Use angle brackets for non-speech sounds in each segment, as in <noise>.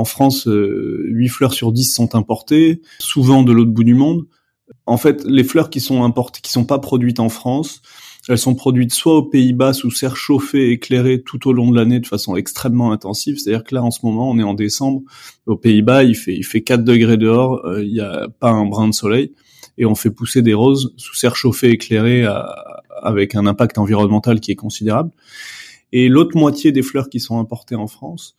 En France, 8 fleurs sur 10 sont importées, souvent de l'autre bout du monde. En fait, les fleurs qui sont importées, qui sont pas produites en France, elles sont produites soit aux Pays-Bas sous serre chauffée, éclairée tout au long de l'année de façon extrêmement intensive. C'est-à-dire que là, en ce moment, on est en décembre. Aux Pays-Bas, il fait, il fait 4 degrés dehors, euh, il n'y a pas un brin de soleil. Et on fait pousser des roses sous serre chauffée, éclairée, avec un impact environnemental qui est considérable. Et l'autre moitié des fleurs qui sont importées en France,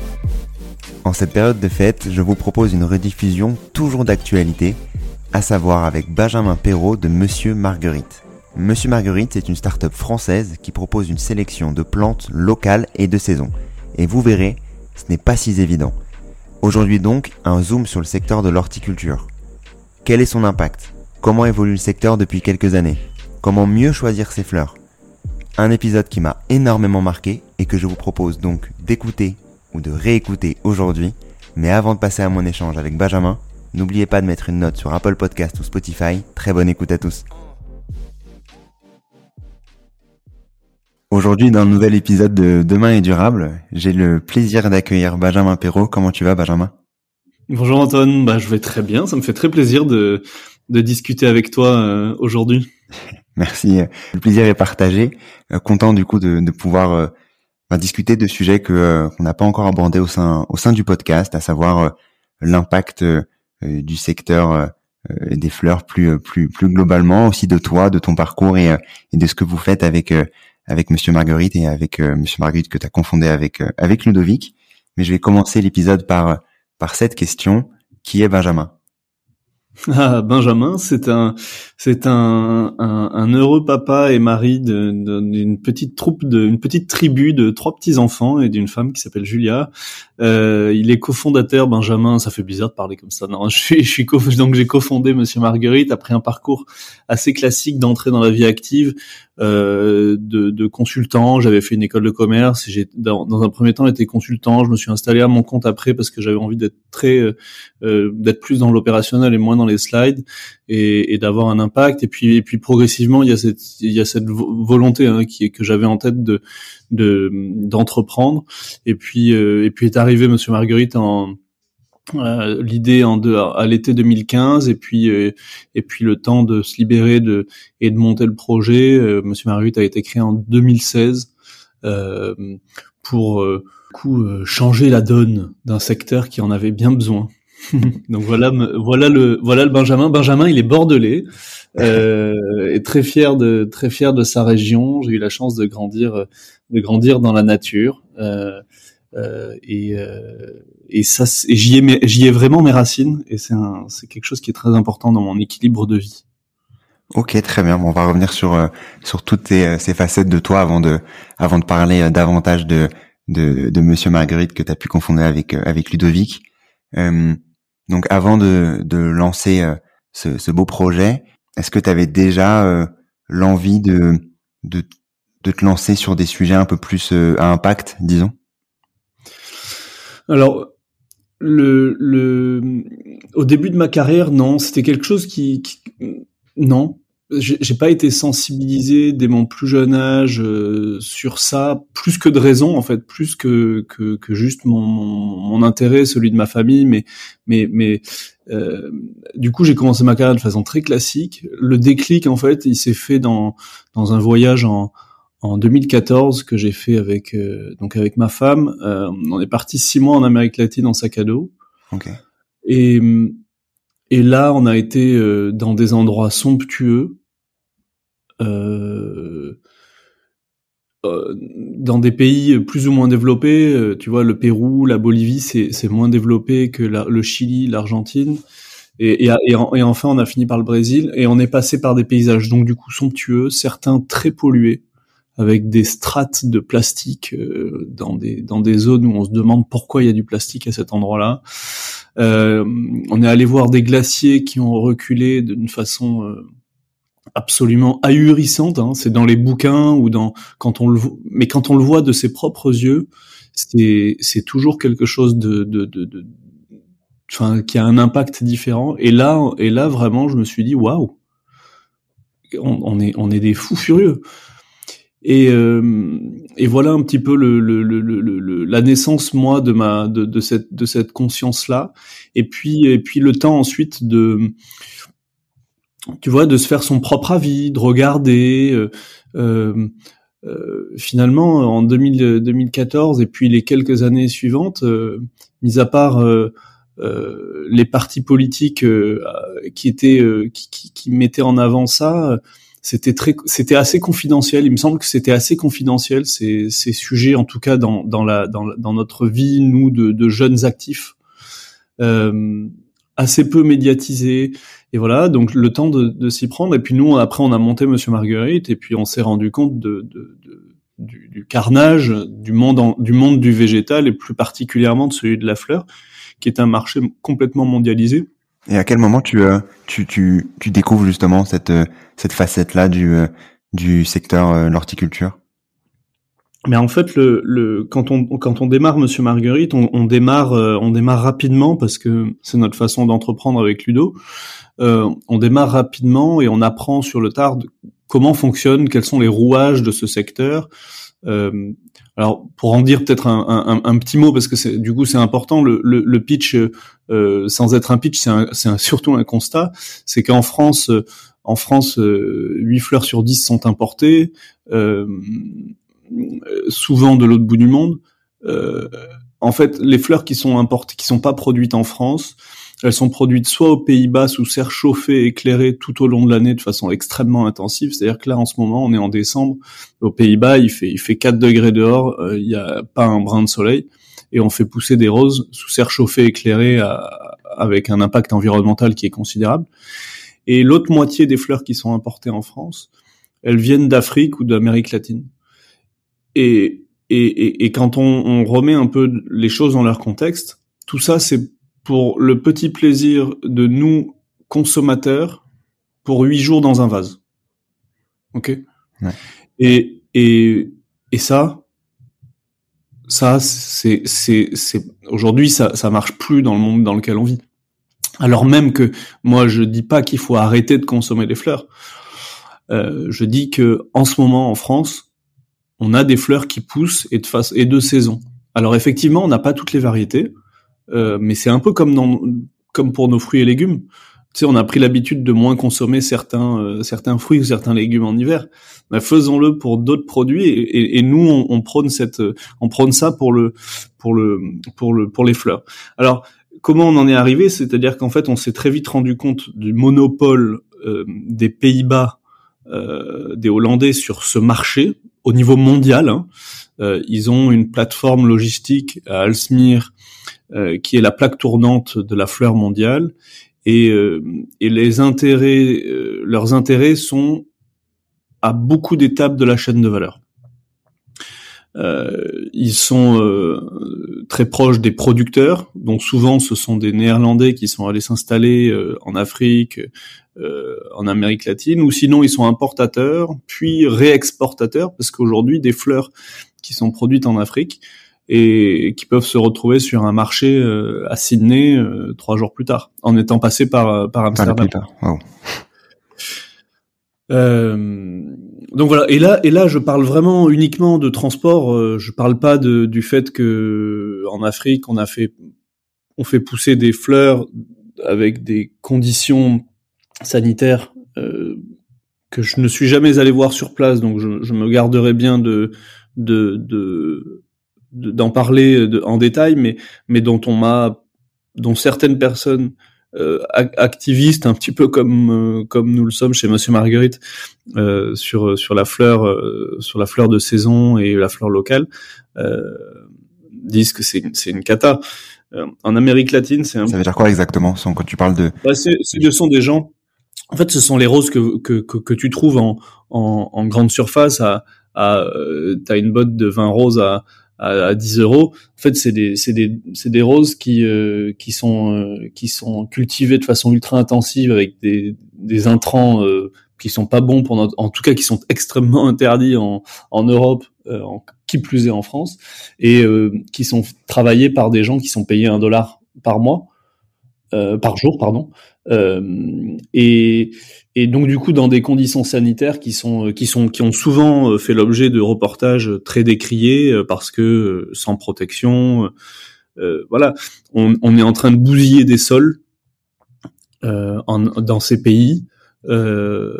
En cette période de fête, je vous propose une rediffusion toujours d'actualité, à savoir avec Benjamin Perrault de Monsieur Marguerite. Monsieur Marguerite, c'est une start-up française qui propose une sélection de plantes locales et de saison. Et vous verrez, ce n'est pas si évident. Aujourd'hui donc, un zoom sur le secteur de l'horticulture. Quel est son impact? Comment évolue le secteur depuis quelques années? Comment mieux choisir ses fleurs? Un épisode qui m'a énormément marqué et que je vous propose donc d'écouter ou de réécouter aujourd'hui. Mais avant de passer à mon échange avec Benjamin, n'oubliez pas de mettre une note sur Apple Podcast ou Spotify. Très bonne écoute à tous. Aujourd'hui, dans le nouvel épisode de Demain est durable, j'ai le plaisir d'accueillir Benjamin Perrault. Comment tu vas, Benjamin? Bonjour Antoine, bah, je vais très bien. Ça me fait très plaisir de, de discuter avec toi euh, aujourd'hui. <laughs> Merci. Le plaisir est partagé. Euh, content du coup de, de pouvoir euh, bah, discuter de sujets que qu'on n'a pas encore abordés au sein au sein du podcast, à savoir l'impact du secteur des fleurs plus plus plus globalement, aussi de toi, de ton parcours et, et de ce que vous faites avec avec Monsieur Marguerite et avec Monsieur Marguerite que tu as confondé avec avec Ludovic. Mais je vais commencer l'épisode par par cette question qui est Benjamin? <laughs> ah, Benjamin, c'est un, c'est un, un, heureux papa et mari d'une petite troupe, d'une petite tribu de trois petits enfants et d'une femme qui s'appelle Julia. Euh, il est cofondateur, Benjamin. Ça fait bizarre de parler comme ça. Non, <laughs> je suis, je suis donc j'ai cofondé Monsieur Marguerite après un parcours assez classique d'entrée dans la vie active euh, de, de, consultant. J'avais fait une école de commerce. J'ai dans, un premier temps été consultant. Je me suis installé à mon compte après parce que j'avais envie d'être très, euh, d'être plus dans l'opérationnel et moins dans les slides et, d'avoir un impact. Et puis, et puis progressivement, il y a cette, il y a cette volonté hein, qui que j'avais en tête de, de d'entreprendre. Et puis, euh, et puis est arrivé Monsieur Marguerite en euh, l'idée en deux, à l'été 2015 et puis euh, et puis le temps de se libérer de et de monter le projet. Euh, Monsieur Marguerite a été créé en 2016 pour coup changer la donne d'un secteur qui en avait bien besoin. <laughs> Donc voilà, voilà le voilà le Benjamin. Benjamin, il est bordelais, <laughs> euh, est très fier de très fier de sa région. J'ai eu la chance de grandir de grandir dans la nature. Euh, euh, et, euh, et ça, j'y ai, j'y ai vraiment mes racines et c'est c'est quelque chose qui est très important dans mon équilibre de vie. Ok, très bien. Bon, on va revenir sur euh, sur toutes ces, ces, facettes de toi avant de avant de parler davantage de de, de Monsieur Marguerite que tu as pu confondre avec avec Ludovic. Euh, donc, avant de lancer ce, ce beau projet, est-ce que tu avais déjà l'envie de te lancer sur des sujets un peu plus à impact, disons? Alors, le, le, au début de ma carrière, non, c'était quelque chose qui non, j'ai pas été sensibilisé dès mon plus jeune âge euh, sur ça, plus que de raison en fait, plus que que, que juste mon, mon, intérêt, celui de ma famille, mais mais mais euh, du coup j'ai commencé ma carrière de façon très classique. Le déclic en fait, il s'est fait dans dans un voyage en en 2014 que j'ai fait avec euh, donc avec ma femme. Euh, on est parti six mois en Amérique latine en sac à dos. Okay. Et et là, on a été dans des endroits somptueux, euh, euh, dans des pays plus ou moins développés, euh, tu vois, le Pérou, la Bolivie, c'est moins développé que le Chili, l'Argentine. Et, et, et, enfin, on a fini par le Brésil et on est passé par des paysages donc du coup somptueux, certains très pollués, avec des strates de plastique dans des dans des zones où on se demande pourquoi il y a du plastique à cet endroit-là. Euh, on est allé voir des glaciers qui ont reculé d'une façon absolument ahurissante. Hein. C'est dans les bouquins ou dans quand on le mais quand on le voit de ses propres yeux, c'est c'est toujours quelque chose de de, de, de enfin qui a un impact différent. Et là et là vraiment, je me suis dit waouh, on, est on est des fous furieux. Et, euh, et voilà un petit peu le, le, le, le, la naissance moi de ma de, de cette de cette conscience là. Et puis et puis le temps ensuite de tu vois, de se faire son propre avis, de regarder. Euh, euh, euh finalement, en 2000, 2014 et puis les quelques années suivantes, euh, mis à part euh, les partis politiques qui étaient qui, qui, qui, mettaient en avant ça, c'était très, c'était assez confidentiel. Il me semble que c'était assez confidentiel ces, ces sujets, en tout cas dans, dans la dans, dans notre vie, nous de, de jeunes actifs, assez peu médiatisés. Et voilà, donc le temps de, de s'y prendre. Et puis nous, après, on a monté Monsieur Marguerite, et puis on s'est rendu compte de, de, de du, du, carnage du monde, du monde du végétal, et plus particulièrement de celui de la fleur, qui est un marché complètement mondialisé. Et à quel moment tu, euh, tu, tu, tu découvres justement cette, euh, cette facette-là du, euh, du secteur l'horticulture? Mais en fait, le, le, quand on quand on démarre Monsieur Marguerite, on, on démarre on démarre rapidement parce que c'est notre façon d'entreprendre avec Ludo. Euh, on démarre rapidement et on apprend sur le tard comment fonctionne, quels sont les rouages de ce secteur. Euh, alors pour en dire peut-être un, petit mot parce que du coup c'est important le, pitch euh, sans être un pitch c'est <laughs> surtout un constat c'est qu'en France en France 8 fleurs sur 10 sont importées souvent de l'autre bout du monde en fait les fleurs qui sont importées qui sont pas produites en France elles sont produites soit aux Pays-Bas sous serre chauffée, éclairée tout au long de l'année de façon extrêmement intensive. C'est-à-dire que là, en ce moment, on est en décembre. Aux Pays-Bas, il fait, il fait 4 degrés dehors, euh, il n'y a pas un brin de soleil. Et on fait pousser des roses sous serre chauffée, éclairée, avec un impact environnemental qui est considérable. Et l'autre moitié des fleurs qui sont importées en France, elles viennent d'Afrique ou d'Amérique latine. Et, et, et, quand on, on remet un peu les choses dans leur contexte, tout ça, c'est pour le petit plaisir de nous, consommateurs, pour huit jours dans un vase. Ok? Ouais. Et, et, et ça, ça, c'est, c'est, c'est, aujourd'hui, ça, ça marche plus dans le monde dans lequel on vit. Alors même que moi, je dis pas qu'il faut arrêter de consommer des fleurs. Euh, je dis que en ce moment, en France, on a des fleurs qui poussent et de face et de saison. Alors effectivement, on n'a pas toutes les variétés. Euh, mais c'est un peu comme pour nos fruits et légumes. Tu on a pris l'habitude de moins consommer certains euh, fruits ou certains légumes en hiver. Faisons-le pour d'autres produits et, et, nous on, on, prône ça pour les fleurs. Alors comment on en est arrivé? C'est-à-dire qu'en fait on s'est très vite rendu compte du monopole euh, des Pays-Bas euh, des Hollandais sur ce marché au niveau mondial. Hein. Euh, ils ont une plateforme logistique à Alsmere euh, qui est la plaque tournante de la fleur mondiale. Et, euh, euh, leurs intérêts sont à beaucoup d'étapes de la chaîne de valeur. Euh, ils sont euh, très proches des producteurs, donc souvent ce sont des Néerlandais qui sont allés s'installer euh, en Afrique, en Amérique latine, ou sinon ils sont importateurs, puis réexportateurs, parce qu'aujourd'hui des fleurs qui sont produites en Afrique et qui peuvent se retrouver sur un marché à Sydney trois jours plus tard, en étant passés par par Amsterdam. Euh, donc voilà. Et là, et là, je parle vraiment uniquement de transport. Euh, je parle pas de, du fait que en Afrique, on a fait, on fait pousser des fleurs avec des conditions sanitaires euh, que je ne suis jamais allé voir sur place. Donc je, je me garderai bien de de, de d'en parler en détail, mais mais dont on m'a, dont certaines personnes activiste un petit peu comme euh, comme nous le sommes chez Monsieur Marguerite euh, sur sur la fleur sur la fleur de saison et la fleur locale disent que c'est c'est une cata. en Amérique latine, c'est un... ça veut dire quoi exactement quand tu parles de bah, c'est ce sont des gens en fait, ce sont les roses que, que, que, que tu trouves en, en, en, grande surface à, à t'as une botte de 20 roses à, à, 10 euros. En fait, c'est des, c'est des, c'est des roses qui, euh, qui sont, euh, qui sont cultivées de façon ultra intensive avec des, des intrants euh, qui sont pas bons en tout cas qui sont extrêmement <laughs> interdits en, en Europe, en, qui plus est en France, et qui sont travaillés par des gens qui sont payés un dollar par mois, par jour, pardon. et et donc du coup dans des conditions sanitaires qui sont euh, qui sont qui ont souvent euh, fait l'objet de reportages très décriés euh, parce que sans protection euh, voilà. On, on, est en train de bousiller des sols euh, en, dans ces pays euh,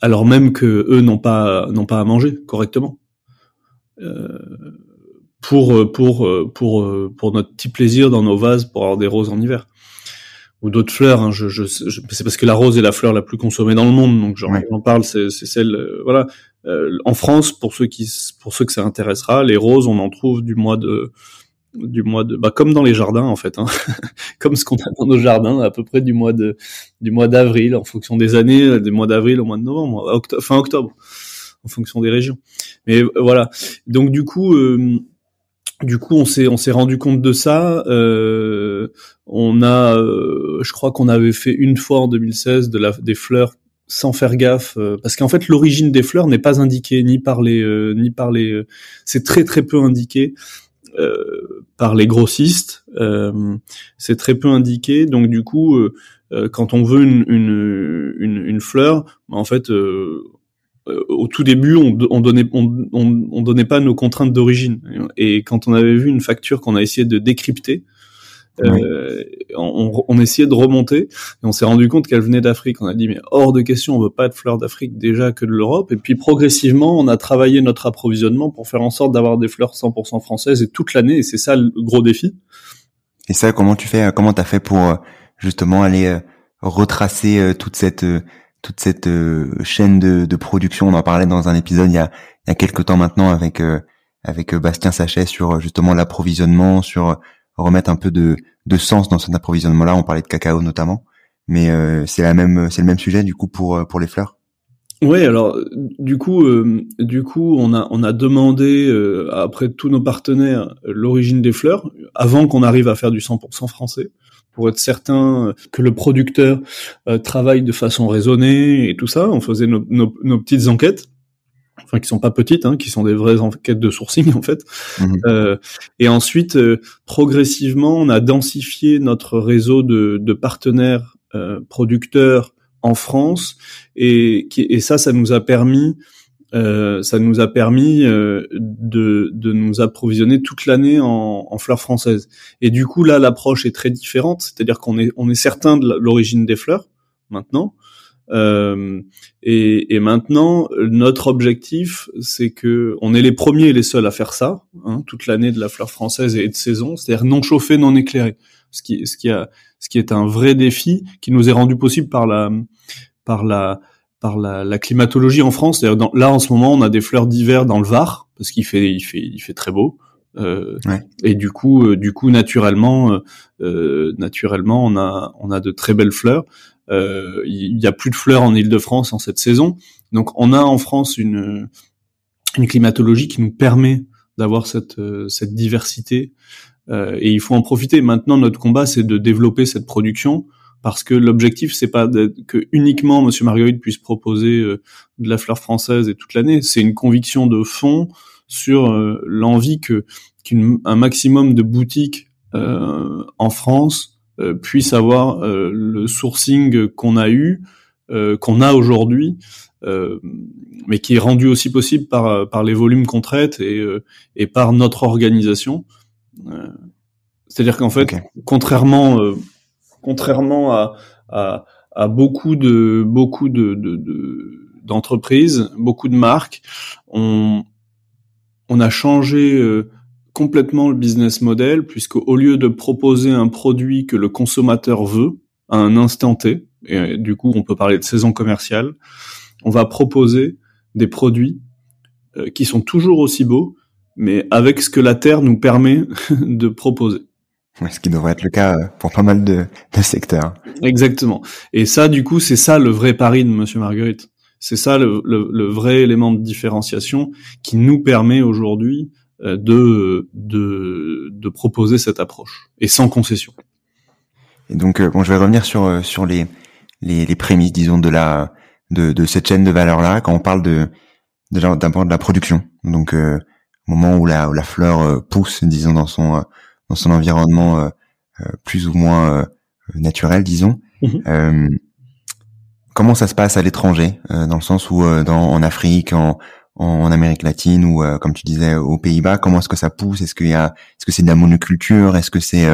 alors même que eux n'ont pas n'ont pas à manger correctement. Pour pour pour pour notre petit plaisir dans nos vases pour avoir des roses en hiver ou d'autres fleurs. Hein, je, je, c'est parce que la rose est la fleur la plus consommée dans le monde, donc j'en parle. C'est, celle, euh, voilà. Euh, en France, pour ceux qui, pour ceux que ça intéressera, les roses, on en trouve du mois de, du mois de, bah comme dans les jardins en fait, hein. <laughs> comme ce qu'on a dans nos jardins, à peu près du mois de, du mois d'avril, en fonction des années, euh, des mois d'avril au mois de novembre, fin octobre, en fonction des régions. Mais voilà. Donc du coup. Euh, du coup, on s'est on s'est rendu compte de ça. Euh, on a, euh, je crois qu'on avait fait une fois en 2016 de la des fleurs sans faire gaffe, euh, parce qu'en fait l'origine des fleurs n'est pas indiquée ni par les ni par les, c'est très très peu indiqué par les grossistes. c'est très peu indiqué, donc du coup, quand on veut une une une, une fleur, en fait euh, au tout début, on, on donnait, on, on, donnait pas nos contraintes d'origine. Et quand on avait vu une facture qu'on a essayé de décrypter, euh, on, on, essayait de remonter et on s'est rendu compte qu'elle venait d'Afrique. On a dit mais hors de question, on veut pas de fleurs d'Afrique déjà que de l'Europe. Et puis progressivement, on a travaillé notre approvisionnement pour faire en sorte d'avoir des fleurs 100% françaises et toute l'année. Et c'est ça le gros défi. Et ça, comment tu fais Comment t'as fait pour euh, justement aller retracer toute cette toute cette euh, chaîne de, production. On en parlait dans un épisode il y a, il quelques temps maintenant avec euh, avec euh, Bastien Sachet sur justement l'approvisionnement, sur remettre un peu de, de sens dans cet approvisionnement-là. On parlait de cacao notamment, mais c'est la même c'est le même sujet du coup pour pour les fleurs. Oui, alors du coup, du coup, on a on a demandé après tous nos partenaires l'origine des fleurs avant qu'on arrive à faire du 100% français pour être certain que le producteur euh, travaille de façon raisonnée et tout ça. On faisait nos, petites enquêtes, enfin qui sont pas petites, hein, qui sont des vraies enquêtes de sourcing <laughs> en fait. Mhm. Euh, et ensuite, euh, progressivement, on a densifié notre réseau de, de partenaires producteurs en France, et, et ça, ça nous a permis euh, ça nous a permis euh, de, de, nous approvisionner toute l'année en, en, fleurs françaises. Et du coup, là, l'approche est très différente, c'est-à-dire qu'on est, on est certain de l'origine des fleurs maintenant. Euh, et, et, maintenant, notre objectif, c'est que on est les premiers et les seuls à faire ça, hein, toute l'année de la fleur française et de saison, c'est-à-dire non chauffé, non éclairé, ce qui, ce qui a, ce qui est un vrai défi qui nous est rendu possible par la, par la, par la, la, climatologie en France. Dans, là, en ce moment, on a des fleurs d'hiver dans le Var parce qu'il fait, il fait, il fait très beau. Euh, Et du coup, euh, du coup, naturellement, euh, naturellement, on a, on a de très belles fleurs. Euh, il y, a plus de fleurs en Île-de-France en cette saison, donc on a en France une, une climatologie qui nous permet d'avoir cette, cette diversité. et il faut en profiter. Maintenant, notre combat, c'est de développer cette production parce que l'objectif c'est pas que uniquement Monsieur Marguerite puisse proposer euh, de la fleur française et toute l'année, c'est une conviction de fond sur euh, l'envie que qu'un maximum de boutiques en France puissent avoir le sourcing qu'on a eu, qu'on a aujourd'hui, mais qui est rendu aussi possible par par les volumes qu'on traite et et par notre organisation. C'est-à-dire qu'en fait, contrairement contrairement à, à, à, beaucoup de beaucoup de, d'entreprises, beaucoup de marques, on, on a changé euh, complètement le business model puisque au lieu de proposer un produit que le consommateur veut à un instant T, et du coup on peut parler de saison commerciale, on va proposer des produits euh, qui sont toujours aussi beaux, mais avec ce que la Terre nous permet <laughs> de proposer. Ce qui devrait être le cas euh, pour pas mal de, de secteurs. Exactement. Et ça, du coup, c'est ça le vrai pari de Monsieur Marguerite. C'est ça le, le, le, vrai élément de différenciation qui nous permet aujourd'hui euh, de, de, de proposer cette approche et sans concession. Et donc, euh, bon, je vais revenir sur sur les, les, les prémices, disons, de la de, de cette chaîne de valeur là. Quand on parle de d'abord de la production, donc au moment où la où la fleur pousse, disons, dans son dans son environnement euh, euh, plus ou moins euh, naturel, disons. Mhm. comment ça se passe à l'étranger, dans le sens où dans, en Afrique, en, en Amérique latine ou comme tu disais aux Pays-Bas. Comment est-ce que ça pousse? Est-ce qu'il y a est-ce que c'est de la monoculture? Est-ce que c'est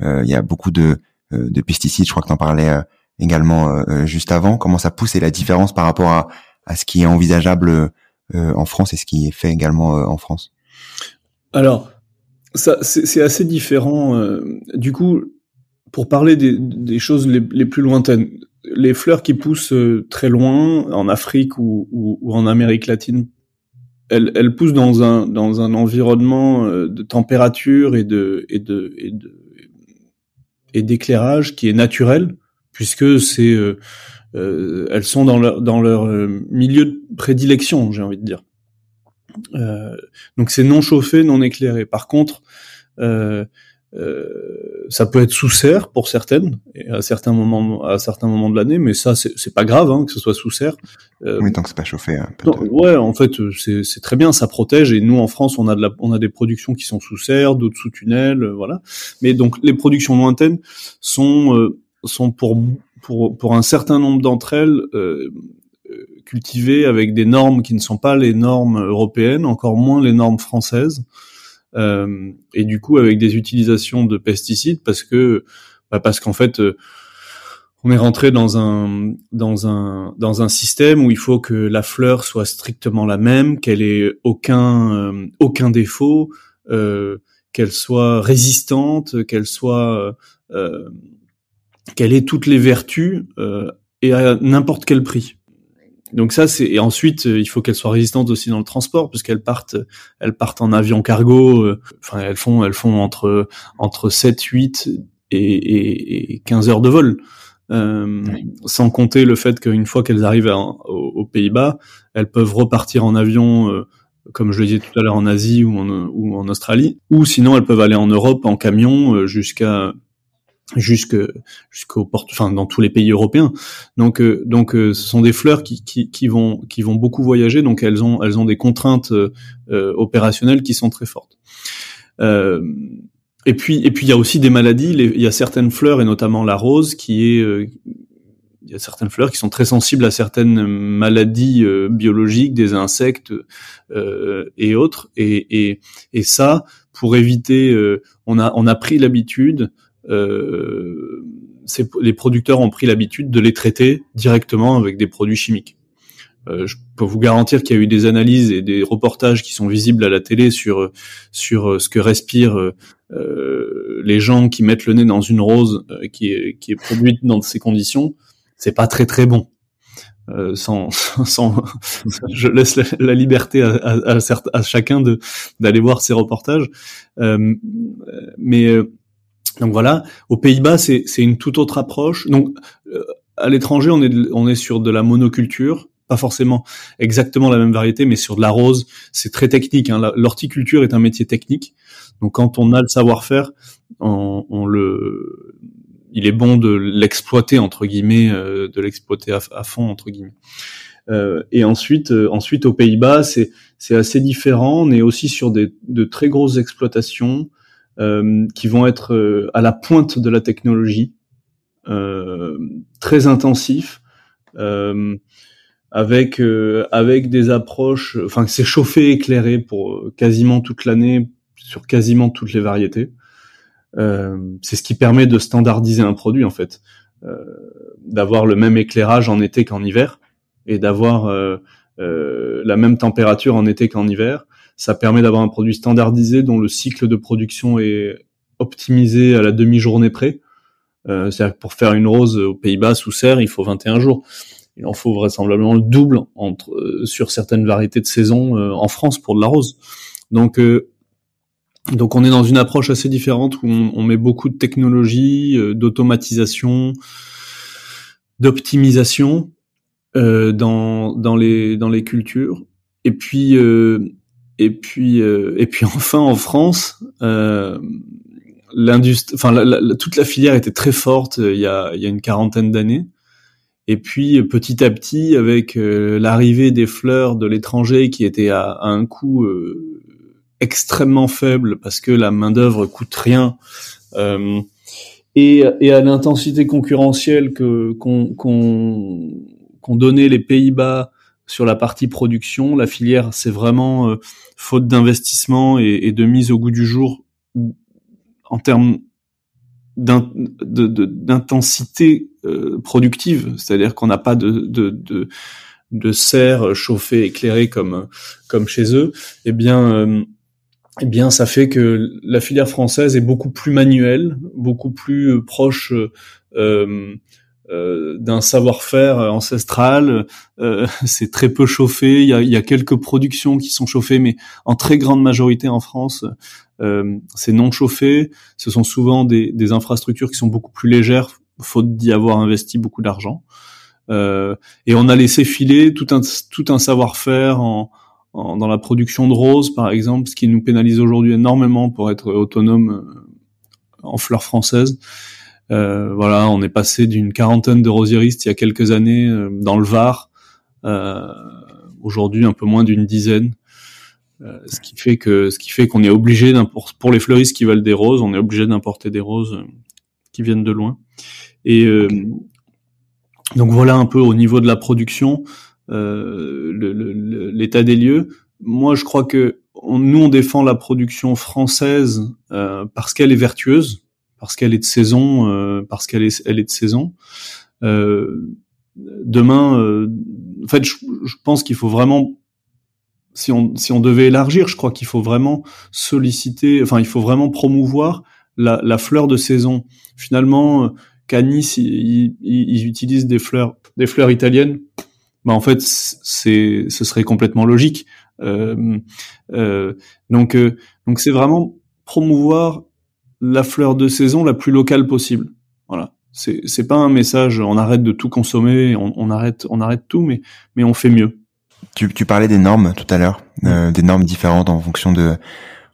il y a beaucoup de, de pesticides? Je crois que tu en parlais également juste avant. Comment ça pousse et la différence par rapport à, à ce qui est envisageable en France et ce qui est fait également en France? Alors ça, c'est assez différent. Euh, du coup, pour parler des, des choses les, plus lointaines, les fleurs qui poussent euh, très loin, en Afrique ou, ou en Amérique latine, elles, elles, poussent dans un dans un environnement euh, de température et de et de et de et d'éclairage qui est naturel, puisque c'est euh, elles sont dans leur dans leur milieu de prédilection, j'ai envie de dire. Euh, donc c'est non chauffé, non éclairé. Par contre, euh, ça peut être sous serre pour certaines et à certains moments à certains moments de l'année mais ça c'est pas grave hein, que ce soit sous serre. Euh, oui tant que c'est pas chauffé hein, ouais en fait c'est très bien ça protège et nous en France on a de la, on a des productions qui sont sous serre d'autres sous tunnel euh, voilà. Mais donc les productions lointaines sont euh, sont pour pour pour un certain nombre d'entre elles cultivées avec des normes qui ne sont pas les normes européennes, encore moins les normes françaises, euh, et du coup avec des utilisations de pesticides parce que bah parce qu'en fait euh, on est rentré dans un dans un dans un système où il faut que la fleur soit strictement la même, qu'elle ait aucun euh, aucun défaut, euh, qu'elle soit résistante, qu'elle soit euh, qu'elle ait toutes les vertus et à n'importe quel prix donc ça c'est et ensuite euh, il faut qu'elles soient résistantes aussi dans le transport parce qu'elles partent elles partent en avion cargo euh, enfin elles font elles font entre entre 7 8 et, et, 15 heures de vol. Euh, sans compter le fait qu'une fois qu'elles arrivent aux, Pays-Bas elles peuvent repartir en avion euh, comme je le disais tout à l'heure en Asie ou en, ou en Australie. Ou sinon elles peuvent aller en Europe en camion jusqu'à jusque jusqu'au porte enfin dans tous les pays européens. Donc euh, donc euh, ce sont des fleurs qui, qui, qui vont qui vont beaucoup voyager. Donc elles ont elles ont des contraintes euh, opérationnelles qui sont très fortes. Et puis et puis il y a aussi des maladies. Il y a certaines fleurs et notamment la rose qui est il y a certaines fleurs qui sont très sensibles à certaines maladies biologiques des insectes et autres. Et, et et ça pour éviter on a on a pris l'habitude euh, les producteurs ont pris l'habitude de les traiter directement avec des produits chimiques. Euh, je peux vous garantir qu'il y a eu des analyses et des reportages qui sont visibles à la télé sur sur ce que respirent euh, les gens qui mettent le nez dans une rose euh, qui est qui est produite dans ces conditions. C'est pas très très bon. Euh, sans, <laughs> sans, <laughs> je laisse la, liberté à, à, à, à chacun de d'aller voir ces reportages. Euh, mais donc voilà, aux Pays-Bas, c'est une toute autre approche. Donc euh, à l'étranger, on est on est sur de la monoculture, pas forcément exactement la même variété, mais sur de la rose, c'est très technique. Hein. L'horticulture est un métier technique. Donc quand on a le savoir-faire, on, on, le, il est bon de l'exploiter entre guillemets, euh, de l'exploiter à, fond entre guillemets. et ensuite, ensuite aux Pays-Bas, c'est c'est assez différent. On est aussi sur des de très grosses exploitations qui vont être à la pointe de la technologie, très intensifs. Euh, avec euh, avec des approches, enfin c'est chauffé éclairé pour euh, quasiment toute l'année sur quasiment toutes les variétés. Euh, c'est ce qui permet de standardiser un produit en fait, euh, d'avoir le même éclairage en été qu'en hiver et d'avoir euh, la même température en été qu'en hiver. Ça permet d'avoir un produit standardisé dont le cycle de production est optimisé à la demi-journée près. C'est-à-dire que pour faire une rose aux Pays-Bas sous serre, il faut 21 jours il en faut vraisemblablement le double entre euh, sur certaines variétés de saison euh, en France pour de la rose. Donc euh, donc on est dans une approche assez différente où on, met beaucoup de technologie, d'automatisation, d'optimisation dans dans les dans les cultures. Et puis et puis et puis <laughs> enfin en France l'industrie enfin toute la filière était très forte il y a il y a une quarantaine d'années. Et puis petit à petit, avec euh, l'arrivée des fleurs de l'étranger qui était à, un coût euh, extrêmement faible parce que la main d'œuvre coûte rien, euh, et, et, à l'intensité concurrentielle que qu'on qu'on donnait les Pays-Bas sur la partie production, la filière, c'est vraiment faute d'investissement et, et, de mise au goût du jour en termes d'intensité euh, productive, c'est-à-dire qu'on n'a pas de, de, de, de serre chauffée, éclairée comme, comme chez eux, eh bien, euh, eh bien, ça fait que la filière française est beaucoup plus manuelle, beaucoup plus euh, proche euh, euh, d'un savoir-faire ancestral. Euh, <laughs> c'est très peu chauffé. Il y a, quelques productions qui sont chauffées, mais en très grande majorité en France, euh, c'est non chauffé. Ce sont souvent des, infrastructures qui sont beaucoup plus légères, faute d'y avoir investi beaucoup d'argent. Euh, et on a laissé filer tout un, savoir-faire en, dans la production de roses, par exemple, ce qui nous pénalise aujourd'hui énormément pour être autonome en fleurs françaises. Euh, voilà, on est passé d'une quarantaine de rosieristes il y a quelques années euh, dans le Var, euh, aujourd'hui un peu moins d'une dizaine. Euh, ce qui fait que ce qui fait qu'on est obligé pour les fleuristes qui veulent des roses, on est obligé d'importer des roses qui viennent de loin. Et donc voilà un peu au niveau de la production l'état des lieux. Moi, je crois que nous on défend la production française parce qu'elle est vertueuse parce qu'elle est de saison, euh, parce qu'elle est, elle est de saison. Euh, demain, euh, en fait, je, pense qu'il faut vraiment, si on, si on devait élargir, je crois qu'il faut vraiment solliciter, enfin, il faut vraiment promouvoir la, la fleur de saison. Finalement, qu'à Nice, ils, ils, utilisent des fleurs, des fleurs italiennes. Bah, en fait, c'est, ce serait complètement logique. Euh, euh, donc, donc c'est vraiment promouvoir la fleur de saison la plus locale possible. Voilà. C'est c'est pas un message on arrête de tout consommer, on, arrête on arrête tout, mais mais on fait mieux. Tu, tu parlais des normes tout à l'heure, euh, des normes différentes en fonction de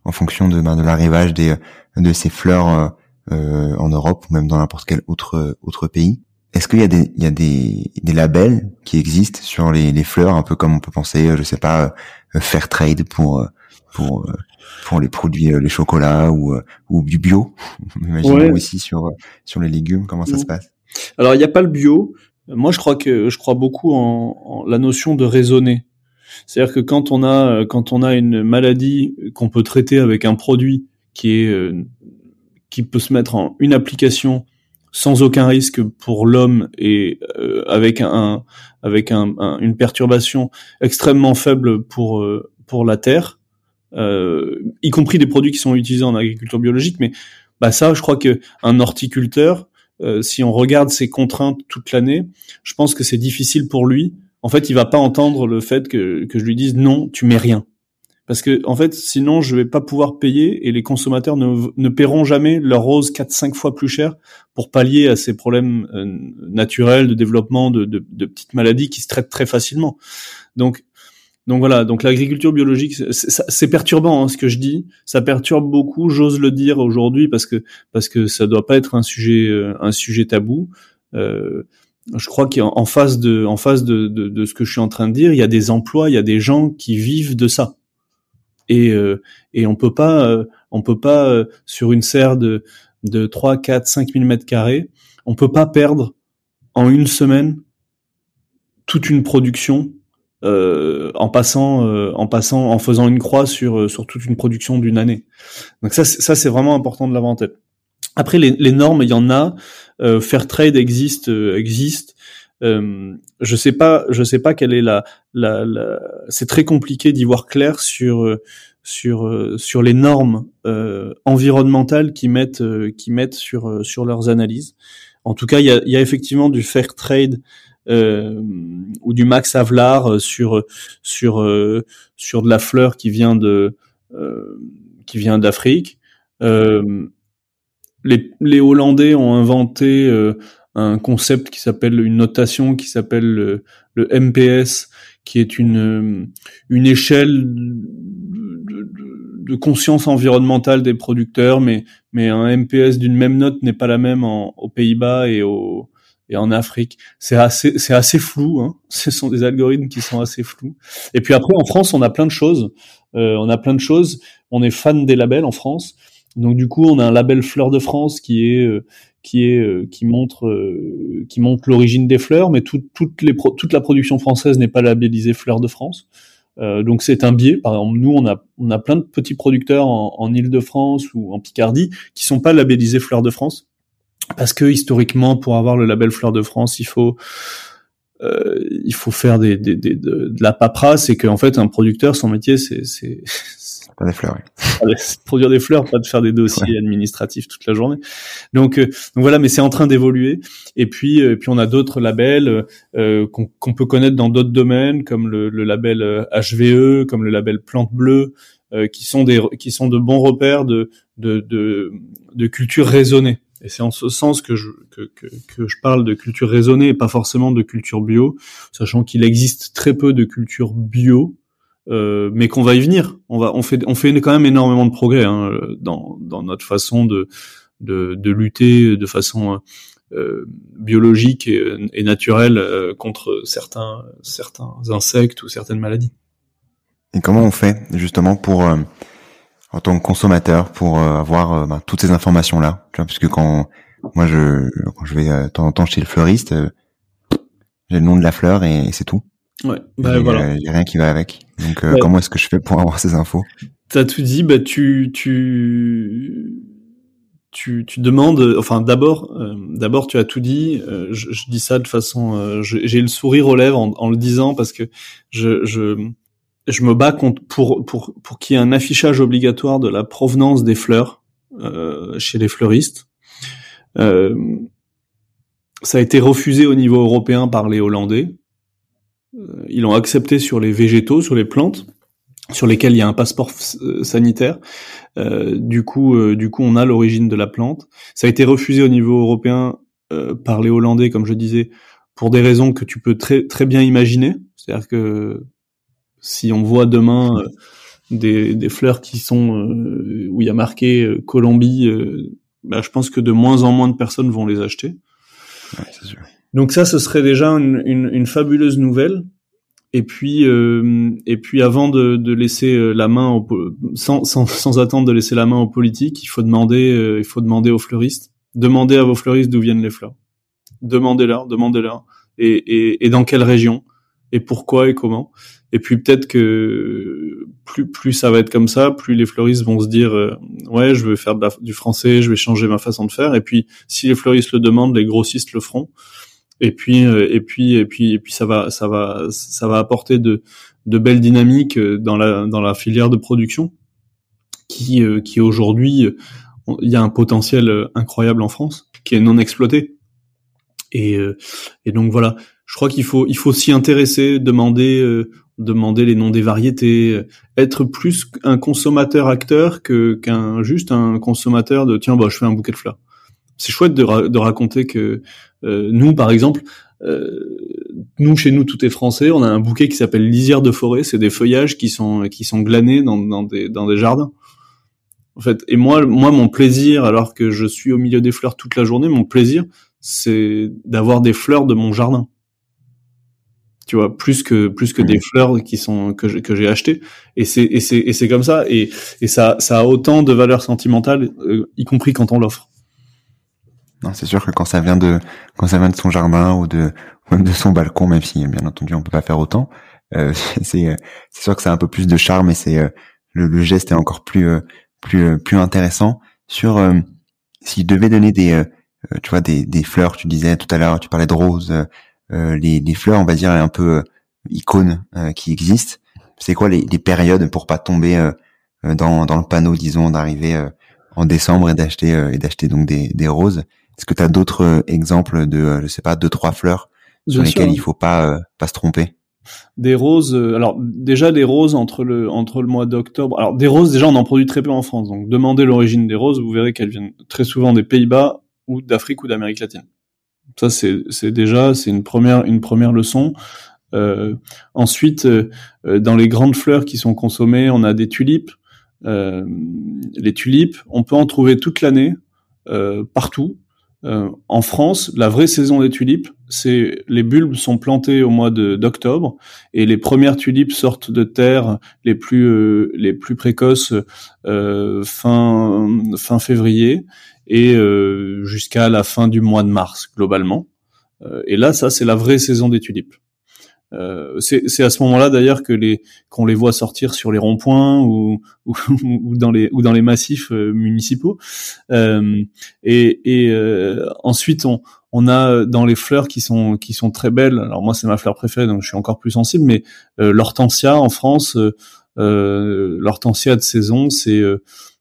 en fonction de ben, de l'arrivage des de ces fleurs euh, euh, en Europe ou même dans n'importe quel autre autre pays. Est-ce qu'il y a des il y a des, des labels qui existent sur les, les fleurs un peu comme on peut penser je sais pas fair trade pour pour pour les produits, euh, les chocolats ou, euh, ou du bio. <laughs> Imaginons aussi sur, euh, sur les légumes, comment ça se passe? Alors, il n'y a pas le bio. Moi, je crois que je crois beaucoup en, la notion de raisonner. C'est-à-dire que quand on a quand on a une maladie qu'on peut traiter avec un produit qui est qui peut se mettre en une application sans aucun risque pour l'homme et avec un avec un, une perturbation extrêmement faible pour pour la terre, euh, y compris des produits qui sont utilisés en agriculture biologique. Mais bah ça, je crois que un horticulteur, euh, si on regarde ses contraintes toute l'année, je pense que c'est difficile pour lui. En fait, il va pas entendre le fait que, que je lui dise non, tu mets rien. Parce que en fait, sinon, je vais pas pouvoir payer et les consommateurs ne, ne paieront jamais leur rose 4-5 fois plus cher pour pallier à ces problèmes euh, naturels de développement de, de, de, petites maladies qui se traitent très facilement. Donc, donc voilà, donc l'agriculture biologique, c'est perturbant hein, ce que je dis. Ça perturbe beaucoup, j'ose le dire aujourd'hui parce que parce que ça doit pas être un sujet euh, un sujet tabou. Euh, je crois qu'en face de, en face de, de, de, ce que je suis en train de dire, il y a des emplois, il y a des gens qui vivent de ça. Et, euh, et on peut pas, euh, on peut pas euh, sur une serre de, de 3, 4, 5 000 mètres carrés, on peut pas perdre en une semaine toute une production euh, en passant, en passant, en faisant une croix sur sur toute une production d'une année. Donc ça, ça c'est vraiment important de l'avoir en tête. Après les, les, normes, il y en a. Euh, Fairtrade existe, euh, existe. Euh, je sais pas, je sais pas quelle est la, la, la... c'est très compliqué d'y voir clair sur euh, sur euh, sur les normes environnementales qui mettent qui mettent sur sur leurs analyses. En tout cas, il y a, y a effectivement du fair trade ou du max Havelaar sur sur sur de la fleur qui vient de qui vient d'Afrique. Euh, les, les Hollandais ont inventé euh, un concept qui s'appelle une notation qui s'appelle le, le, MPS, qui est une euh, une échelle de, conscience environnementale des producteurs, mais mais un MPS d'une même note n'est pas la même en, aux Pays-Bas et au et en Afrique. C'est assez c'est assez flou. Hein. <laughs> Ce sont des algorithmes qui sont assez flous. Et puis après en France, on a plein de choses. Euh, on a plein de choses. On est fan des labels en France. Donc du coup, on a un label Fleurs de France qui est euh, qui est euh, qui montre euh, qui montre l'origine des fleurs, mais tout, les toute la production française n'est pas labellisée Fleurs de France. Donc c'est un biais. Par exemple, nous on a on a plein de petits producteurs en, Île-de-France ou en Picardie qui sont pas labellisés Fleurs de France parce que historiquement, pour avoir le label Fleurs de France, il faut il faut faire des, des, des, de, de, la paperasse et qu'en fait un producteur son métier c'est pas des fleurs, oui. <laughs> Produire des fleurs, pas de faire des dossiers administratifs toute la journée. Donc, euh, donc voilà, mais c'est en train d'évoluer. Et puis, euh, puis on a d'autres labels euh, qu'on peut connaître dans d'autres domaines, comme le, le, label HVE, comme le label Plante Bleue, qui sont des, qui sont de bons repères de, de, de, de culture raisonnée. Et c'est en ce sens que je, que, que, que, je parle de culture raisonnée et pas forcément de culture bio, sachant qu'il existe très peu de culture bio euh, mais qu'on va y venir. On va, on fait, on fait quand même énormément de progrès hein, dans, dans notre façon de, de, de lutter de façon euh, biologique et, et naturelle euh, contre certains, certains insectes ou certaines maladies. Et comment on fait justement pour, euh, en tant que consommateur, pour euh, avoir bah, toutes ces informations là, puisque quand moi je, quand je vais de temps en temps chez le fleuriste, j'ai le nom de la fleur et c'est tout. Ouais, bah voilà. A rien qui va avec. Donc euh, comment est-ce que je fais pour avoir ces infos? T'as tout dit, bah tu tu tu, tu demandes, enfin d'abord, euh, d'abord tu as tout dit. Euh, je, je, dis ça de façon, j'ai le sourire aux lèvres en, en, le disant parce que je je je me bats contre pour pour pour qu'il y ait un affichage obligatoire de la provenance des fleurs chez les fleuristes. ça a été refusé au niveau européen par les Hollandais. Euh, ils l'ont accepté sur les végétaux, sur les plantes, sur lesquels il y a un passeport euh, sanitaire. Euh, du coup, euh, du coup, on a l'origine de la plante. Ça a été refusé au niveau européen euh, par les Hollandais, comme je disais, pour des raisons que tu peux très très bien imaginer. C'est-à-dire que si on voit demain des, des, fleurs qui sont où il y a marqué Colombie, bah, je pense que de moins en moins de personnes vont les acheter. Ouais, sûr. Donc ça, ce serait déjà une, une, une fabuleuse nouvelle. Et puis, euh, et puis avant de, de laisser euh, la main, au, sans, sans, sans, attendre de laisser la main aux politiques, il faut demander, euh, il faut demander aux fleuristes. Demandez à vos fleuristes d'où viennent les fleurs. Demandez-leur, demandez-leur. Et, et, et, dans quelle région? Et pourquoi et comment? Et puis peut-être que plus plus ça va être comme ça, plus les fleuristes vont se dire euh, ouais, je veux faire du français, je vais changer ma façon de faire. Et puis si les fleuristes le demandent, les grossistes le feront et puis euh, et puis et puis et puis ça va ça va ça va apporter de de belles dynamiques euh, dans la dans la filière de production qui euh, qui aujourd'hui il y a un potentiel incroyable en France qui est non exploité. Et et donc voilà je crois qu'il faut il faut s'y intéresser demander demander les noms des variétés être plus un consommateur acteur que qu'un juste un consommateur de tiens bah je fais un bouquet de fleurs c'est chouette de, de raconter que euh, nous, par exemple, euh, nous chez nous tout est français. On a un bouquet qui s'appelle lisière de forêt. C'est des feuillages qui sont qui sont glanés dans, dans des dans des jardins. En fait, et moi, moi, mon plaisir, alors que je suis au milieu des fleurs toute la journée, mon plaisir, c'est d'avoir des fleurs de mon jardin. Tu vois, plus que plus que des fleurs qui sont que que j'ai achetées. Et c'est et c'est et c'est comme ça. Et et ça ça a autant de valeur sentimentale, euh, y compris quand on l'offre. Non, c'est sûr que quand ça vient de quand ça vient de son jardin ou de même de son balcon, même si bien entendu on peut pas faire autant, euh, <laughs> c'est c'est sûr que c'est un peu plus de charme et c'est euh, le, le, geste est encore plus plus plus intéressant sur s'il devait donner des euh, tu vois, des, des fleurs, tu disais tout à l'heure, tu parlais de roses, euh, les, les fleurs, on va dire, un peu euh, icônes qui existent. C'est quoi les, les, périodes pour pas tomber dans, dans le panneau, disons, d'arriver en décembre et d'acheter et d'acheter donc des, des roses? Est-ce que tu as d'autres exemples de, je sais pas, deux trois fleurs sur lesquelles il faut pas pas se tromper? Des roses alors déjà des roses entre le entre le mois d'octobre alors des roses déjà on en produit très peu en France donc demandez l'origine des roses vous verrez qu'elles viennent très souvent des Pays-Bas ou d'Afrique ou d'Amérique latine. Ça c'est déjà c'est une première une première leçon. Euh, ensuite, euh, dans les grandes fleurs qui sont consommées, on a des tulipes. Euh, les tulipes, on peut en trouver toute l'année, euh, partout. Euh, en France, la vraie saison des tulipes, c'est les bulbes sont plantés au mois d'octobre et les premières tulipes sortent de terre les plus les plus précoces fin fin février et euh, jusqu'à la fin du mois de mars globalement. Euh, et là, ça c'est la vraie saison des tulipes. Euh, c'est à ce moment-là d'ailleurs que les qu'on les voit sortir sur les ronds-points ou, <laughs> ou, ou, dans les ou dans les massifs euh, municipaux. Euh, et, et euh, ensuite on on a dans les fleurs qui sont qui sont très belles. Alors moi c'est ma fleur préférée donc je suis encore plus sensible. Mais l'hortensia en France, l'hortensia de saison c'est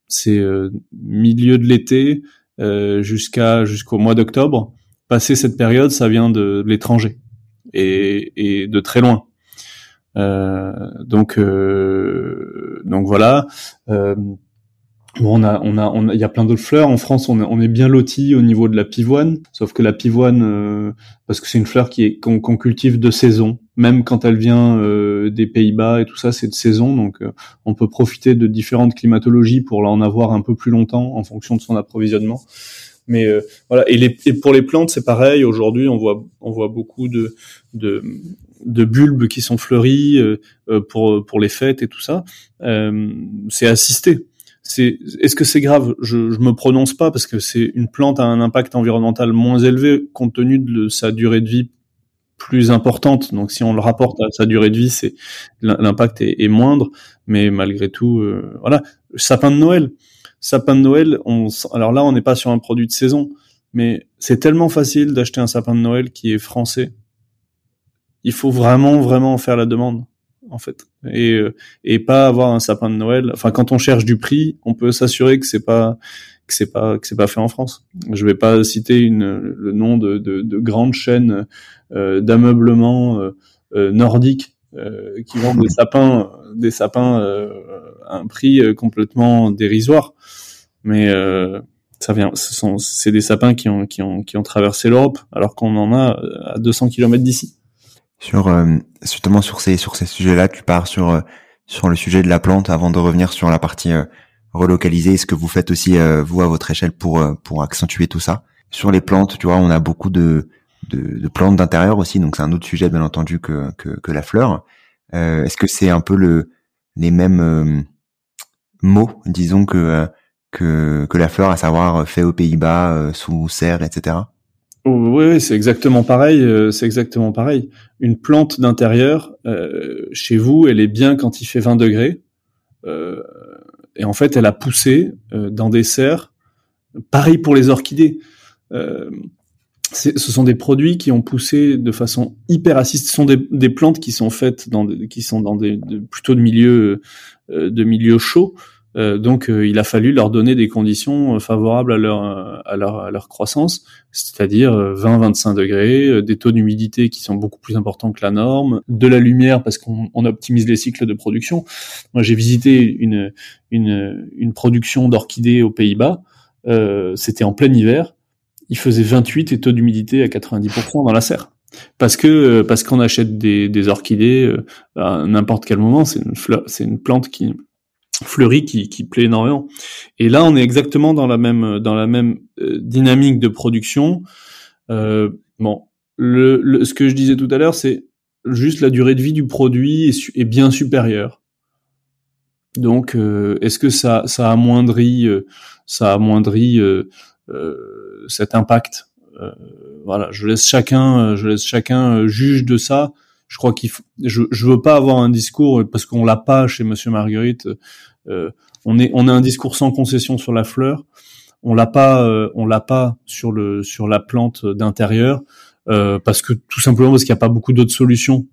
c'est milieu de l'été euh, jusqu'à jusqu'au mois d'octobre. Passé cette période, ça vient de, l'étranger et, et, de très loin. Euh, donc euh, donc voilà. Euh, Bon, on a, on a, on il y a plein d'autres fleurs. En France, on, on est bien loti au niveau de la pivoine, sauf que la pivoine, euh, parce que c'est une fleur qui est qu'on cultive de saison, même quand elle vient euh, des Pays-Bas et tout ça, c'est de saison, donc euh, on peut profiter de différentes climatologies pour en avoir un peu plus longtemps en fonction de son approvisionnement. Mais voilà, et, pour les plantes, c'est pareil. Aujourd'hui, on voit, on voit beaucoup de, de bulbes qui sont fleuris pour pour les fêtes et tout ça. c'est assisté c'est est-ce que c'est grave? Je, je me prononce pas parce que c'est une plante a un impact environnemental moins élevé compte tenu de sa durée de vie plus importante. Donc si on le rapporte à sa durée de vie, c'est l'impact est, moindre, mais malgré tout, euh, voilà. Sapin de Noël, sapin de Noël. Alors là, on n'est pas sur un produit de saison, mais c'est tellement facile d'acheter un sapin de Noël qui est français. Il faut vraiment, vraiment faire la demande en fait et euh, pas avoir un sapin de Noël enfin quand on cherche du prix on peut s'assurer que c'est pas que c'est pas que c'est pas fait en France je vais pas citer le nom de de, de grandes chaînes euh, d'ameublement euh, euh nordiques euh, qui vendent des sapins des sapins un prix complètement dérisoire mais ça vient ce sont c'est des sapins qui ont qui ont qui ont traversé l'Europe alors qu'on en a à 200 km d'ici sur euh, justement sur ces sur ces sujets-là, tu pars sur euh, sur le sujet de la plante avant de revenir sur la partie euh, relocalisée. Ce que vous faites aussi vous à votre échelle pour pour accentuer tout ça? Sur les plantes, tu vois, on a beaucoup de de, de plantes d'intérieur aussi, donc c'est un autre sujet bien entendu que que, que la fleur. Est-ce que c'est un peu le les mêmes mots, disons que que que la fleur, à savoir fait aux Pays-Bas sous serre, etc. Oui, c'est exactement pareil. Euh, c'est exactement pareil. Une plante d'intérieur, euh, chez vous, elle est bien quand il fait 20 degrés. Euh, et en fait, elle a poussé dans des serres. Pareil pour les orchidées. Ce sont des produits qui ont poussé de façon hyper assistée. Ce sont des, plantes qui sont faites dans, qui sont dans des plutôt de milieux de milieux chauds. Euh, donc, euh, il a fallu leur donner des conditions euh, favorables à leur, à leur, à leur croissance, c'est-à-dire 20-25 degrés, des taux d'humidité qui sont beaucoup plus importants que la norme, de la lumière parce qu'on optimise les cycles de production. Moi, j'ai visité une, une, une production d'orchidées aux Pays-Bas. C'était en plein hiver. Il faisait 28 et taux d'humidité à 90% dans la serre parce que parce qu'on achète des, des orchidées à n'importe quel moment. C'est une c'est une plante qui fleuri qui, qui plaît énormément. Et là, on est exactement dans la même dans la même euh, dynamique de production. bon, le, ce que je disais tout à l'heure, c'est juste la durée de vie du produit est, est bien supérieure. Donc, est-ce que ça, ça amoindrit, ça amoindrit cet impact Voilà, je laisse chacun, je laisse chacun juge de ça je crois qu'il faut, je, je veux pas avoir un discours parce qu'on l'a pas chez Monsieur Marguerite. Euh, on est on a un discours sans concession sur la fleur. On l'a pas euh, on l'a pas sur le sur la plante d'intérieur euh, parce que tout simplement parce qu'il n'y a pas beaucoup d'autres solutions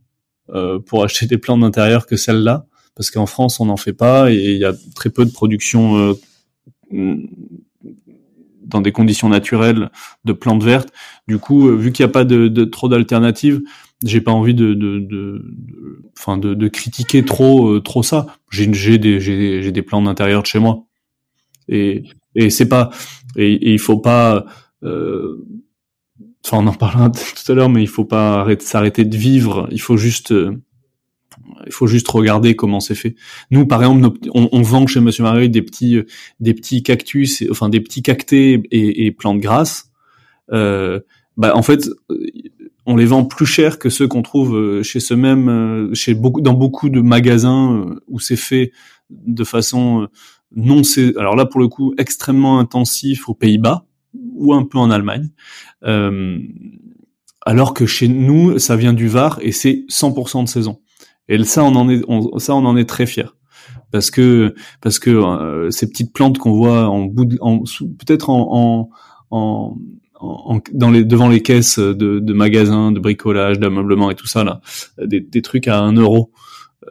euh, pour acheter des plantes d'intérieur que celle-là parce qu'en France on n'en fait pas et il y a très peu de production dans des conditions naturelles de plantes vertes. Du coup, vu qu'il n'y a pas de, de trop d'alternatives, j'ai pas envie de de enfin de, de, critiquer trop euh, trop ça. J'ai des j'ai j'ai des plans d'intérieur de chez moi. Et et c'est pas et, il faut pas euh, enfin on en parlera <laughs> tout à l'heure mais il faut pas arrêter s'arrêter de vivre. Il faut juste euh, il faut juste regarder comment c'est fait. Nous, par exemple, on, vend chez Monsieur Marie des petits, des petits cactus, enfin des petits cactés et, plantes grasses. Euh, bah, en fait, on les vend plus cher que ceux qu'on trouve euh, chez ce même, euh, chez beaucoup, dans beaucoup de magasins euh, où c'est fait de façon non, c'est alors là pour le coup extrêmement intensif aux Pays-Bas ou un peu en Allemagne, alors que chez nous ça vient du Var et c'est 100% de saison. Et ça on en est, ça on en est très fier parce que parce que ces petites plantes qu'on voit en bout, en, peut-être en, en dans les devant les caisses de, de magasins, de bricolage, d'ameublement et tout ça là, des, des trucs à un euro.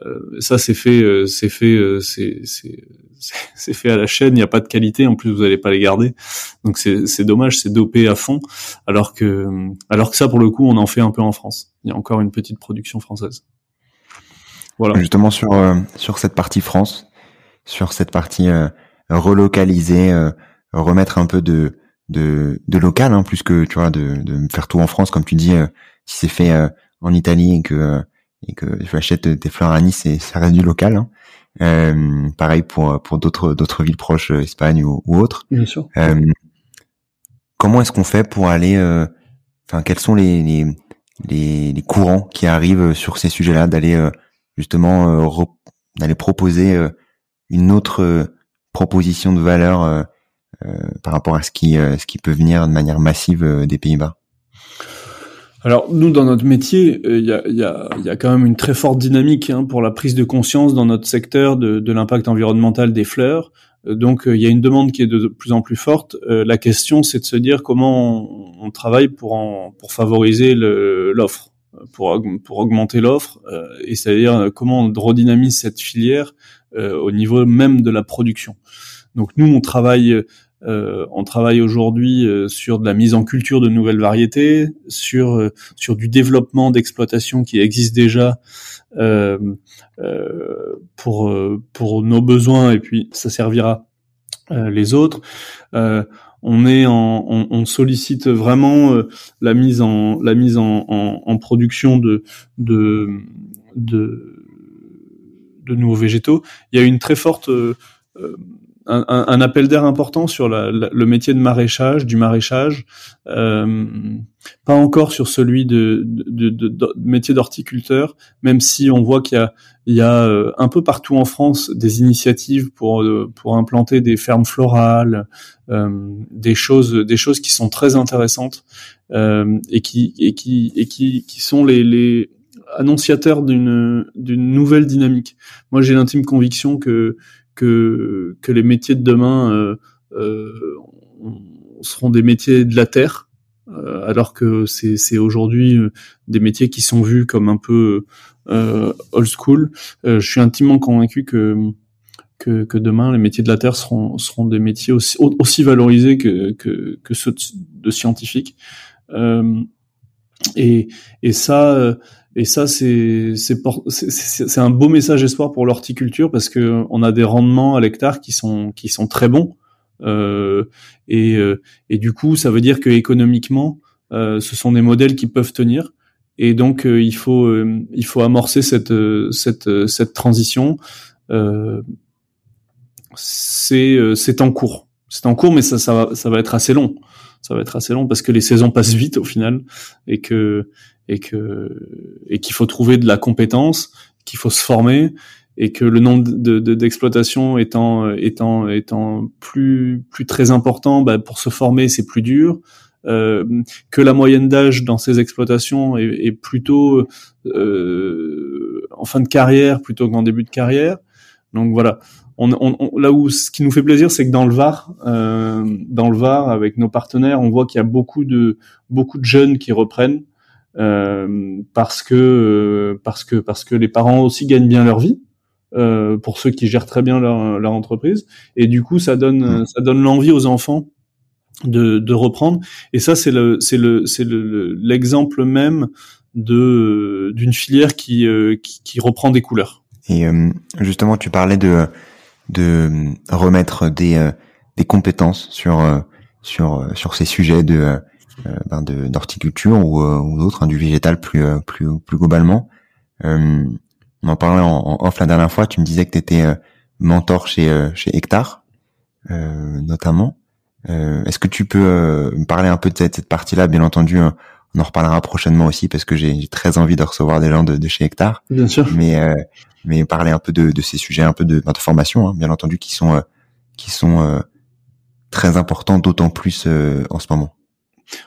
Euh, ça c'est fait, euh, c'est fait, euh, c'est c'est <laughs> fait à la chaîne. Il n'y a pas de qualité. En plus, vous n'allez pas les garder. Donc c'est dommage, c'est dopé à fond. Alors que alors que ça pour le coup, on en fait un peu en France. Il y a encore une petite production française. Voilà. Justement sur sur cette partie France, sur cette partie relocalisée, remettre un peu de de, de local, hein, plus que tu vois de, de faire tout en France, comme tu dis, euh, si c'est fait euh, en Italie et que euh, et que je achète des fleurs à Nice, et ça reste du local. Hein. Euh, pareil pour pour d'autres d'autres villes proches, Espagne ou, ou autres. Bien sûr. comment est-ce qu'on fait pour aller, enfin quels sont les, les les, les courants qui arrivent sur ces sujets-là, d'aller justement d'aller proposer une autre proposition de valeur euh, par rapport à ce qui, euh, peut venir de manière massive euh, des Pays-Bas alors nous, dans notre métier, il y, a, quand même une très forte dynamique hein, pour la prise de conscience dans notre secteur de, l'impact environnemental des fleurs. Donc il y a une demande qui est de plus en plus forte. la question, c'est de se dire comment on, on travaille pour, en, pour favoriser l'offre, pour, pour augmenter l'offre, et c'est-à-dire comment on redynamise cette filière au niveau même de la production. Donc nous, on travaille euh, on travaille aujourd'hui euh, sur de la mise en culture de nouvelles variétés, sur euh, sur du développement d'exploitation qui existe déjà pour pour nos besoins et puis ça servira les autres. On est en, on, sollicite vraiment la mise en la mise en, production de de de de nouveaux végétaux. Il y a une très forte un, un, appel d'air important sur la, le métier de maraîchage, du maraîchage, euh, pas encore sur celui de, de, de, de métier d'horticulteur, même si on voit qu'il y a, il y a euh, un peu partout en France des initiatives pour euh, pour implanter des fermes florales, euh, des choses des choses qui sont très intéressantes euh, et qui et qui et qui qui sont les, les annonciateurs d'une d'une nouvelle dynamique. Moi, j'ai l'intime conviction que que, que les métiers de demain euh, euh, seront des métiers de la terre, euh, alors que c'est aujourd'hui des métiers qui sont vus comme un peu old school. je suis intimement convaincu que que, que, demain les métiers de la terre seront, seront des métiers aussi, aussi valorisés que, que, que ceux de scientifiques. Euh, et, et ça, et ça, c'est c'est un beau message espoir pour l'horticulture parce que on a des rendements à l'hectare qui sont qui sont très bons. Euh, et, euh, et du coup, ça veut dire que économiquement, euh, ce sont des modèles qui peuvent tenir. Et donc, euh, il faut euh, il faut amorcer cette cette cette transition. c'est c'est en cours. C'est en cours, mais ça ça va ça va être assez long. Ça va être assez long parce que les saisons passent vite au final et que et que et qu'il faut trouver de la compétence, qu'il faut se former et que le nombre de, d'exploitations étant étant étant plus plus très important, bah, pour se former c'est plus dur. Euh, que la moyenne d'âge dans ces exploitations est, est plutôt euh, en fin de carrière plutôt qu'en début de carrière. Donc voilà, on, on, là où ce qui nous fait plaisir, c'est que dans le Var, euh, dans le Var, avec nos partenaires, on voit qu'il y a beaucoup de beaucoup de jeunes qui reprennent euh, parce que euh, parce que parce que les parents aussi gagnent bien leur vie. Euh, pour ceux qui gèrent très bien leur, leur entreprise. Et du coup ça donne ça donne l'envie aux enfants de, de reprendre. Et ça c'est le c'est le c'est le l'exemple même de d'une filière qui, euh, qui, qui reprend des couleurs. Et justement tu parlais de de remettre des des compétences sur sur sur ces sujets de euh, ben de d'horticulture ou, euh, ou d'autres, hein, du végétal plus euh, plus plus globalement. on en parlait en, off la dernière fois. Tu me disais que tu étais mentor chez chez Hectare, notamment. Est-ce que tu peux me parler un peu de cette, cette partie-là? Bien entendu, on en reparlera prochainement aussi parce que j'ai très envie de recevoir des gens de, de chez Hectare. Bien sûr. Mais mais parler un peu de, ces sujets, un peu de, formation, hein, bien entendu, qui sont qui sont très importants, d'autant plus en ce moment.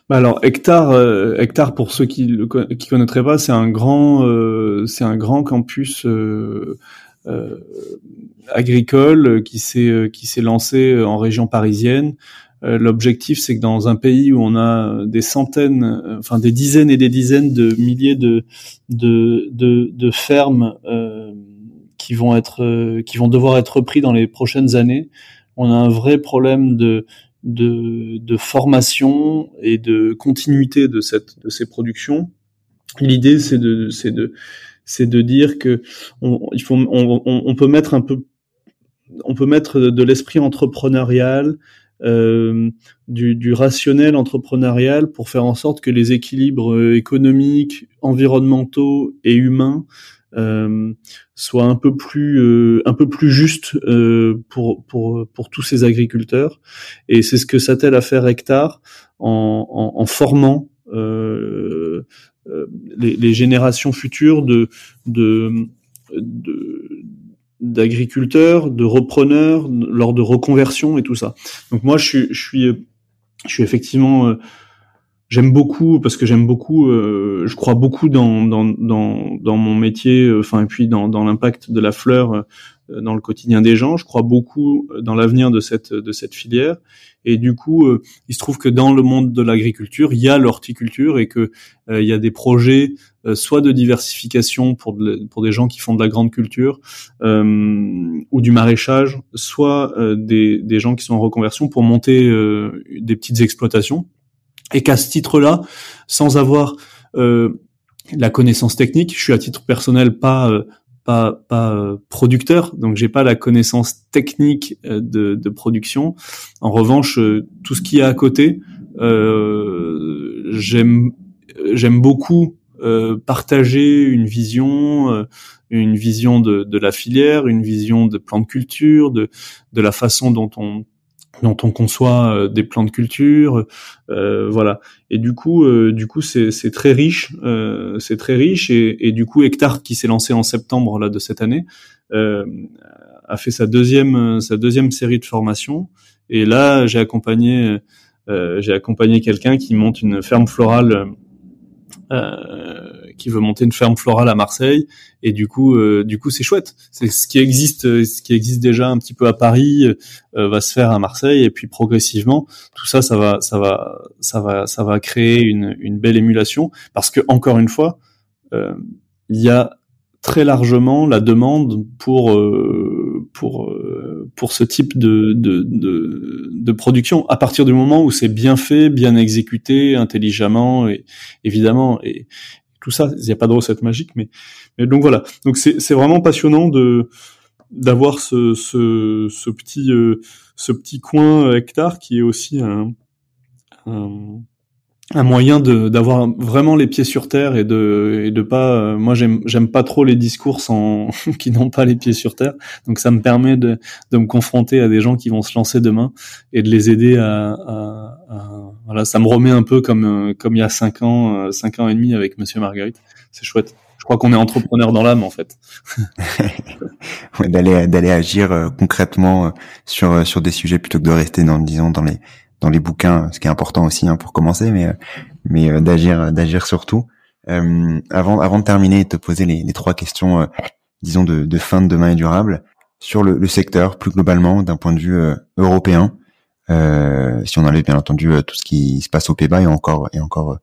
Bah alors hectare, euh, pour ceux qui le connaîtraient pas, c'est un grand euh, c'est un grand campus euh, euh agricole qui s'est qui s'est lancé en région parisienne. L'objectif, c'est que dans un pays où on a des centaines, enfin des dizaines et des dizaines de milliers de, de fermes qui vont être qui vont devoir être repris dans les prochaines années, on a un vrai problème de de, formation et de continuité de cette de ces productions. L'idée c'est de c'est de c'est de dire que il faut on, peut mettre un peu on peut mettre de, l'esprit entrepreneurial euh, du, rationnel entrepreneurial pour faire en sorte que les équilibres économiques, environnementaux et humains euh, soit un peu plus euh, un peu plus juste euh, pour pour pour tous ces agriculteurs et c'est ce que s'attelle à faire Hectare en, en, formant euh, euh, les, générations futures de de, d'agriculteurs, de repreneurs lors de reconversion et tout ça. Donc moi je suis je suis effectivement j'aime beaucoup parce que j'aime beaucoup euh, je crois beaucoup dans dans dans, dans mon métier euh, enfin et puis dans dans l'impact de la fleur euh, dans le quotidien des gens. Je crois beaucoup dans l'avenir de cette de cette filière. Et du coup il se trouve que dans le monde de l'agriculture il y a l'horticulture et que il y a des projets soit de diversification pour pour des gens qui font de la grande culture ou du maraîchage soit des des gens qui sont en reconversion pour monter des petites exploitations et qu'à ce titre-là, sans avoir euh, la connaissance technique, je suis à titre personnel pas euh, pas pas euh, producteur, donc j'ai pas la connaissance technique euh, de, de, production. En revanche, tout ce qui est à côté, j'aime j'aime beaucoup partager une vision, une vision de, de, la filière, une vision de plan de culture, de, de la façon dont on dont on conçoit euh, des plans de culture, euh, voilà. Et du coup, euh, du coup, c'est très riche, c'est très riche. Et, et, du coup, Hectare, qui s'est lancé en septembre là de cette année, a fait sa deuxième sa deuxième série de formations. Et là, j'ai accompagné j'ai accompagné quelqu'un qui monte une ferme florale qui veut monter une ferme florale à Marseille. Et du coup euh, du coup c'est chouette. C'est ce qui existe euh, ce qui existe déjà un petit peu à Paris euh, va se faire à Marseille. Et puis progressivement tout ça ça va ça va ça va ça va créer une, une belle émulation. Parce que encore une fois il y a très largement la demande pour pour pour ce type de, de, de, de, production. À partir du moment où c'est bien fait, bien exécuté, intelligemment et évidemment. Et, tout ça. Il n'y a pas de recette magique, mais, donc voilà. Donc c'est vraiment passionnant de d'avoir ce, ce, petit euh, ce petit coin hectare qui est aussi un, un moyen d'avoir vraiment les pieds sur terre et de et de pas euh, moi j'aime j'aime pas trop les discours sans <laughs> qui n'ont pas les pieds sur terre. Donc ça me permet de de me confronter à des gens qui vont se lancer demain et de les aider à, à, voilà ça me remet un peu comme euh, comme il y a cinq ans euh, cinq ans et demi avec Monsieur Marguerite. C'est chouette. Je crois qu'on est entrepreneur dans l'âme en fait. <laughs> D'aller d'aller agir concrètement sur sur des sujets plutôt que de rester dans disons dans les dans les bouquins, ce qui est important aussi hein, pour commencer, mais mais euh, d'agir d'agir surtout. Euh, avant avant de terminer et te poser les, les trois questions, euh, disons de, de, fin de demain et durable sur le, le secteur plus globalement d'un point de vue européen. si on enlève bien entendu tout ce qui se passe au Pays-Bas et encore et encore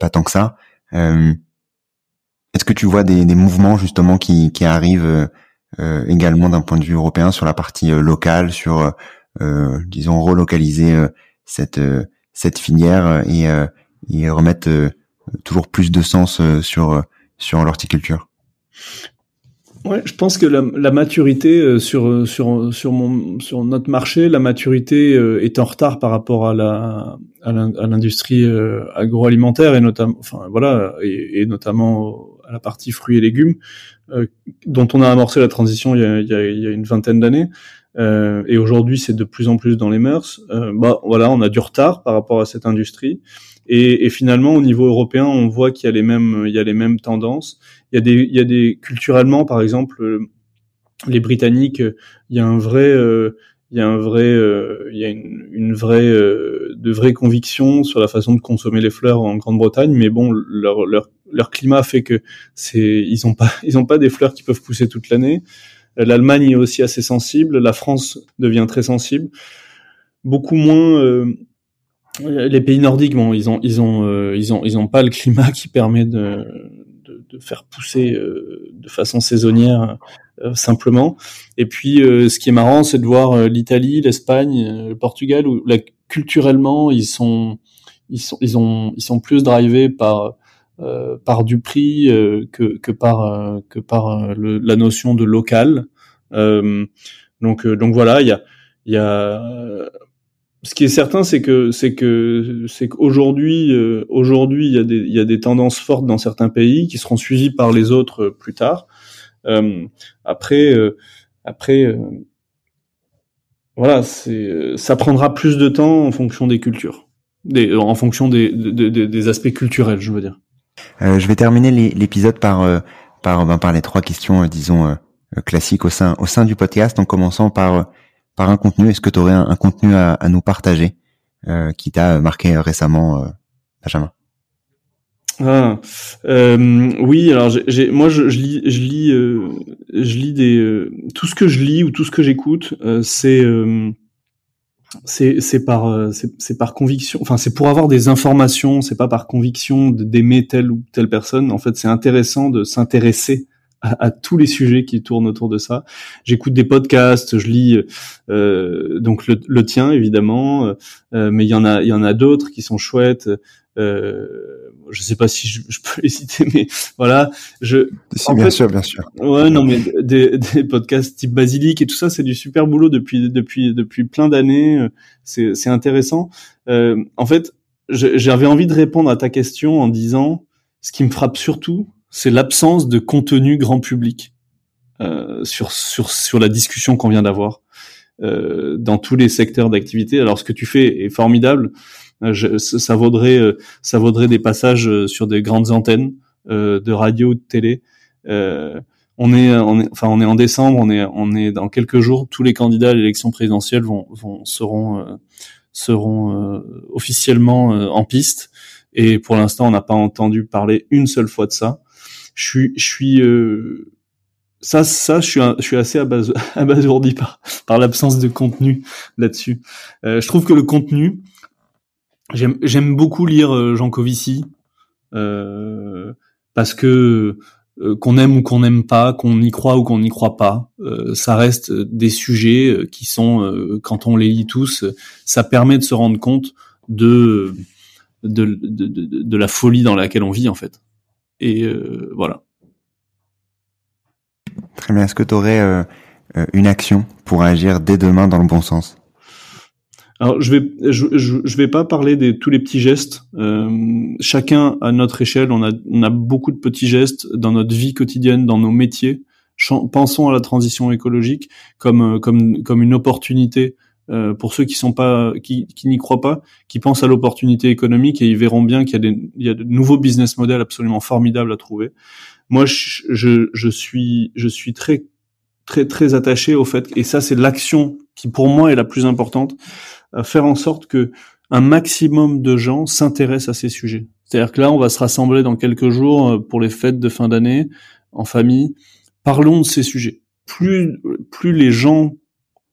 pas tant que ça. Est-ce que tu vois des, des mouvements justement qui, qui arrivent également d'un point de vue européen sur la partie locale, sur disons relocaliser cette euh, cette filière et, euh, et remettre euh, toujours plus de sens sur sur l'horticulture. Ouais, je pense que la, la maturité sur sur sur mon sur notre marché, la maturité est en retard par rapport à la à l'industrie agroalimentaire et notamment enfin voilà et, et, notamment à la partie fruits et légumes dont on a amorcé la transition il y a, il y a, il y a une vingtaine d'années. Euh, et aujourd'hui c'est de plus en plus dans les mœurs. Euh, bah voilà, on a du retard par rapport à cette industrie. Et, et finalement, au niveau européen, on voit qu'il y a les mêmes, il y a les mêmes tendances. Il y a des, il y a des culturellement, par exemple, euh, les Britanniques, il y a un vrai, euh, il y a un vrai, euh, il y a une, une vraie, de vraies convictions sur la façon de consommer les fleurs en Grande-Bretagne. Mais bon, leur, leur, leur climat fait que c'est, ils ont pas, <laughs> ils ont pas des fleurs qui peuvent pousser toute l'année. L'Allemagne est aussi assez sensible, la France devient très sensible. Beaucoup moins euh, les pays nordiques, bon, ils ont, ils ont, euh, ils ont, ils ont pas le climat qui permet de, de, de faire pousser euh, de façon saisonnière simplement. Et puis, ce qui est marrant, c'est de voir l'Italie, l'Espagne, le Portugal, où là, culturellement, ils sont, ils sont, ils ont, ils sont plus drivés par euh, par du prix euh, que, que par euh, que par la notion de local. donc donc voilà, il y a il y a ce qui est certain, c'est que c'est que c'est qu'aujourd'hui aujourd'hui il y a des il y a des tendances fortes dans certains pays qui seront suivies par les autres plus tard. après après voilà, c'est ça prendra plus de temps en fonction des cultures, des, en fonction des, des, des aspects culturels, je veux dire. Euh, je vais terminer l'épisode par euh, par ben, par les trois questions, euh, disons classiques au sein au sein du podcast, en commençant par par un contenu. Est-ce que tu aurais un, contenu à, à, nous partager qui t'a marqué récemment, Benjamin? Ah, euh, oui, alors j'ai, moi je, je, lis, je lis, je lis des, tout ce que je lis ou tout ce que j'écoute, c'est c'est par euh, c'est par conviction enfin c'est pour avoir des informations c'est pas par conviction d'aimer telle ou telle personne. En fait c'est intéressant de s'intéresser à, tous les sujets qui tournent autour de ça. J'écoute des podcasts je lis euh, donc le, le, tien évidemment euh, mais il y en a il y en a d'autres qui sont chouettes euh, je sais pas si je, peux les citer, mais voilà. Je, bien sûr, bien sûr. Ouais, non, mais des, des podcasts type Basilic et tout ça, c'est du super boulot depuis depuis depuis plein d'années. C'est c'est intéressant. Euh, en fait, j'avais envie de répondre à ta question en disant, ce qui me frappe surtout, c'est l'absence de contenu grand public euh, sur sur sur la discussion qu'on vient d'avoir euh, dans tous les secteurs d'activité. Alors, ce que tu fais est formidable. Euh, ça vaudrait euh, ça vaudrait des passages euh, sur des grandes antennes de radio ou de télé. on est, enfin, on est en décembre, on est, on est dans quelques jours. Tous les candidats à l'élection présidentielle vont, vont seront, seront officiellement en piste. Et pour l'instant, on n'a pas entendu parler une seule fois de ça. Je suis, je suis, ça, ça, je suis, je suis assez <laughs> abasourdi par, par l'absence de contenu là-dessus. je trouve que le contenu, J'aime beaucoup lire euh, Jean Covici euh, parce que euh, qu'on aime ou qu'on n'aime pas, qu'on y croit ou qu'on n'y croit pas, ça reste des sujets qui sont, quand on les lit tous, ça permet de se rendre compte de de, de, de, de la folie dans laquelle on vit en fait. Et voilà. Très bien. Est-ce que tu aurais une action pour agir dès demain dans le bon sens? Alors je vais je, je, vais pas parler de tous les petits gestes. Euh, chacun à notre échelle, on a on a beaucoup de petits gestes dans notre vie quotidienne, dans nos métiers. Pensons à la transition écologique comme euh, comme comme une opportunité euh, pour ceux qui sont pas qui, qui n'y croient pas, qui pensent à l'opportunité économique et ils verront bien qu'il y a des il y a de nouveaux business models absolument formidables à trouver. Moi je, je, je suis je suis très très très attaché au fait et ça c'est l'action qui pour moi est la plus importante faire en sorte que un maximum de gens s'intéressent à ces sujets. C'est-à-dire que là, on va se rassembler dans quelques jours euh, pour les fêtes de fin d'année en famille. Parlons de ces sujets. Plus, plus les gens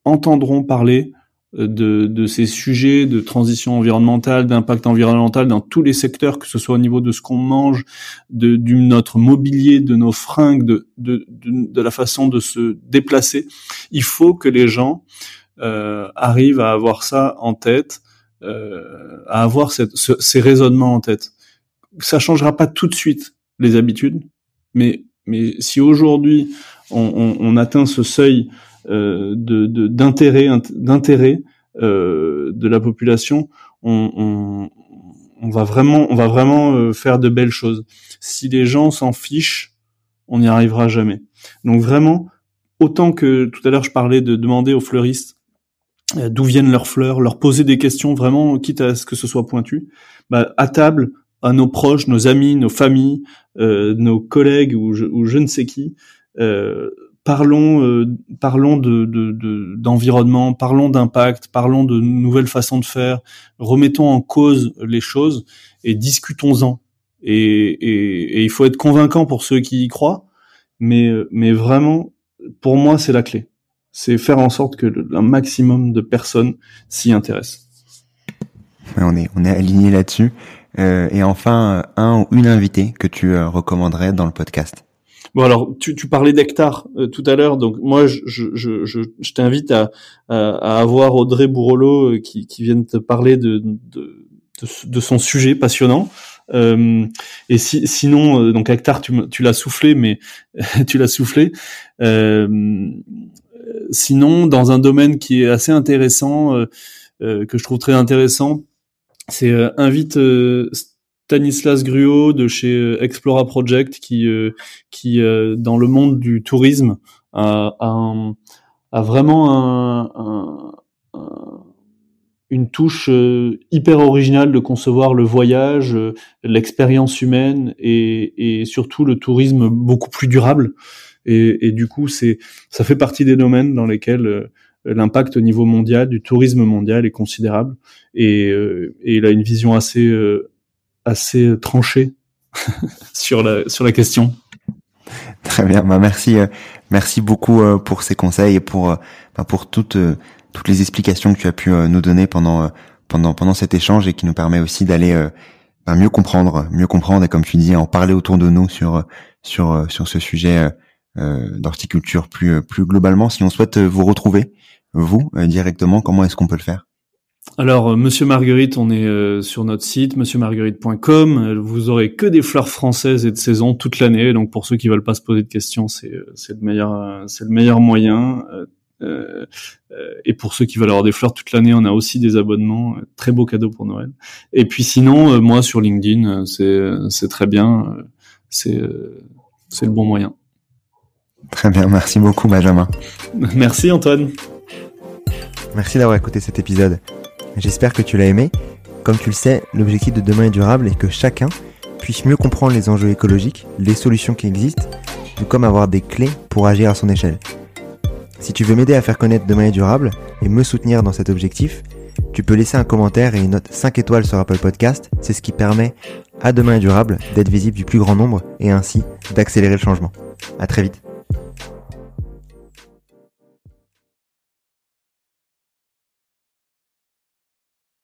entendront parler euh, de, de ces sujets de transition environnementale, d'impact environnemental dans tous les secteurs, que ce soit au niveau de ce qu'on mange, de, de, notre mobilier, de nos fringues, de, de, de, la façon de se déplacer. Il faut que les gens arrive à avoir ça en tête, euh, à avoir ces raisonnements en tête. Ça changera pas tout de suite les habitudes, mais mais si aujourd'hui on, on, on, atteint ce seuil euh, de d'intérêt d'intérêt euh, de la population, on, on, va vraiment on va vraiment euh, faire de belles choses. Si les gens s'en fichent, on n'y arrivera jamais. Donc vraiment, autant que tout à l'heure je parlais de demander aux fleuristes euh, d'où viennent leurs fleurs, leur poser des questions vraiment, quitte à ce que ce soit pointu, bah, à table, à nos proches, nos amis, nos familles, euh, nos collègues ou je, ou je, ne sais qui, euh, parlons, euh, parlons de, d'environnement, parlons d'impact, parlons de nouvelles façons de faire, remettons en cause les choses et discutons-en. Et, et, et il faut être convaincant pour ceux qui y croient, mais, mais vraiment, pour moi, c'est la clé c'est faire en sorte que un maximum de personnes s'y intéressent. on est on est aligné là-dessus. Euh, et enfin, un ou une invitée que tu euh, recommanderais dans le podcast. Bon alors, tu, tu parlais d'hectares euh, tout à l'heure, donc moi je, je, je, je t'invite à, à, avoir Audrey Bourrelot qui, qui vient te parler de, de, de, son sujet passionnant. Euh, et si, sinon, donc hectare, tu, tu l'as soufflé, mais <laughs> tu l'as soufflé. Euh, sinon, dans un domaine qui est assez intéressant, euh, euh, que je trouve très intéressant, c'est euh, invite Stanislas Gruot de chez Explora Project qui, qui dans le monde du tourisme a, a, vraiment un, une touche hyper originale de concevoir le voyage, l'expérience humaine et, surtout le tourisme beaucoup plus durable. Et, du coup, c'est ça fait partie des domaines dans lesquels euh, l'impact au niveau mondial du tourisme mondial est considérable. Et, euh, il a une vision assez euh, assez tranchée <laughs> sur la sur la question. Très bien, bah merci, merci beaucoup pour ces conseils et pour bah pour toutes toutes les explications que tu as pu nous donner pendant pendant pendant cet échange et qui nous permet aussi d'aller bah mieux comprendre, mieux comprendre et comme tu dis en parler autour de nous sur sur sur ce sujet euh, d'horticulture plus euh, plus globalement. Si on souhaite euh, vous retrouver, vous directement, comment est-ce qu'on peut le faire? Alors, Monsieur Marguerite, on est sur notre site, monsieurmarguerite.com. Vous aurez que des fleurs françaises et de saison toute l'année. Donc, pour ceux qui veulent pas se poser de questions, c'est c'est le meilleur c'est le meilleur moyen. Euh, et pour ceux qui veulent avoir des fleurs toute l'année, on a aussi des abonnements, très beau cadeau pour Noël. Et puis sinon, moi sur LinkedIn, c'est très bien, c'est c'est le bon moyen. Très bien, merci beaucoup Benjamin. <laughs> Merci Antoine. Merci d'avoir écouté cet épisode. J'espère que tu l'as aimé. Comme tu le sais, l'objectif de demain est durable et que chacun puisse mieux comprendre les enjeux écologiques, les solutions qui existent, tout comme avoir des clés pour agir à son échelle. Si tu veux m'aider à faire connaître Demain est durable et me soutenir dans cet objectif, tu peux laisser un commentaire et une note 5 étoiles sur Apple Podcast. C'est ce qui permet à Demain est durable d'être visible du plus grand nombre et ainsi d'accélérer le changement. À très vite.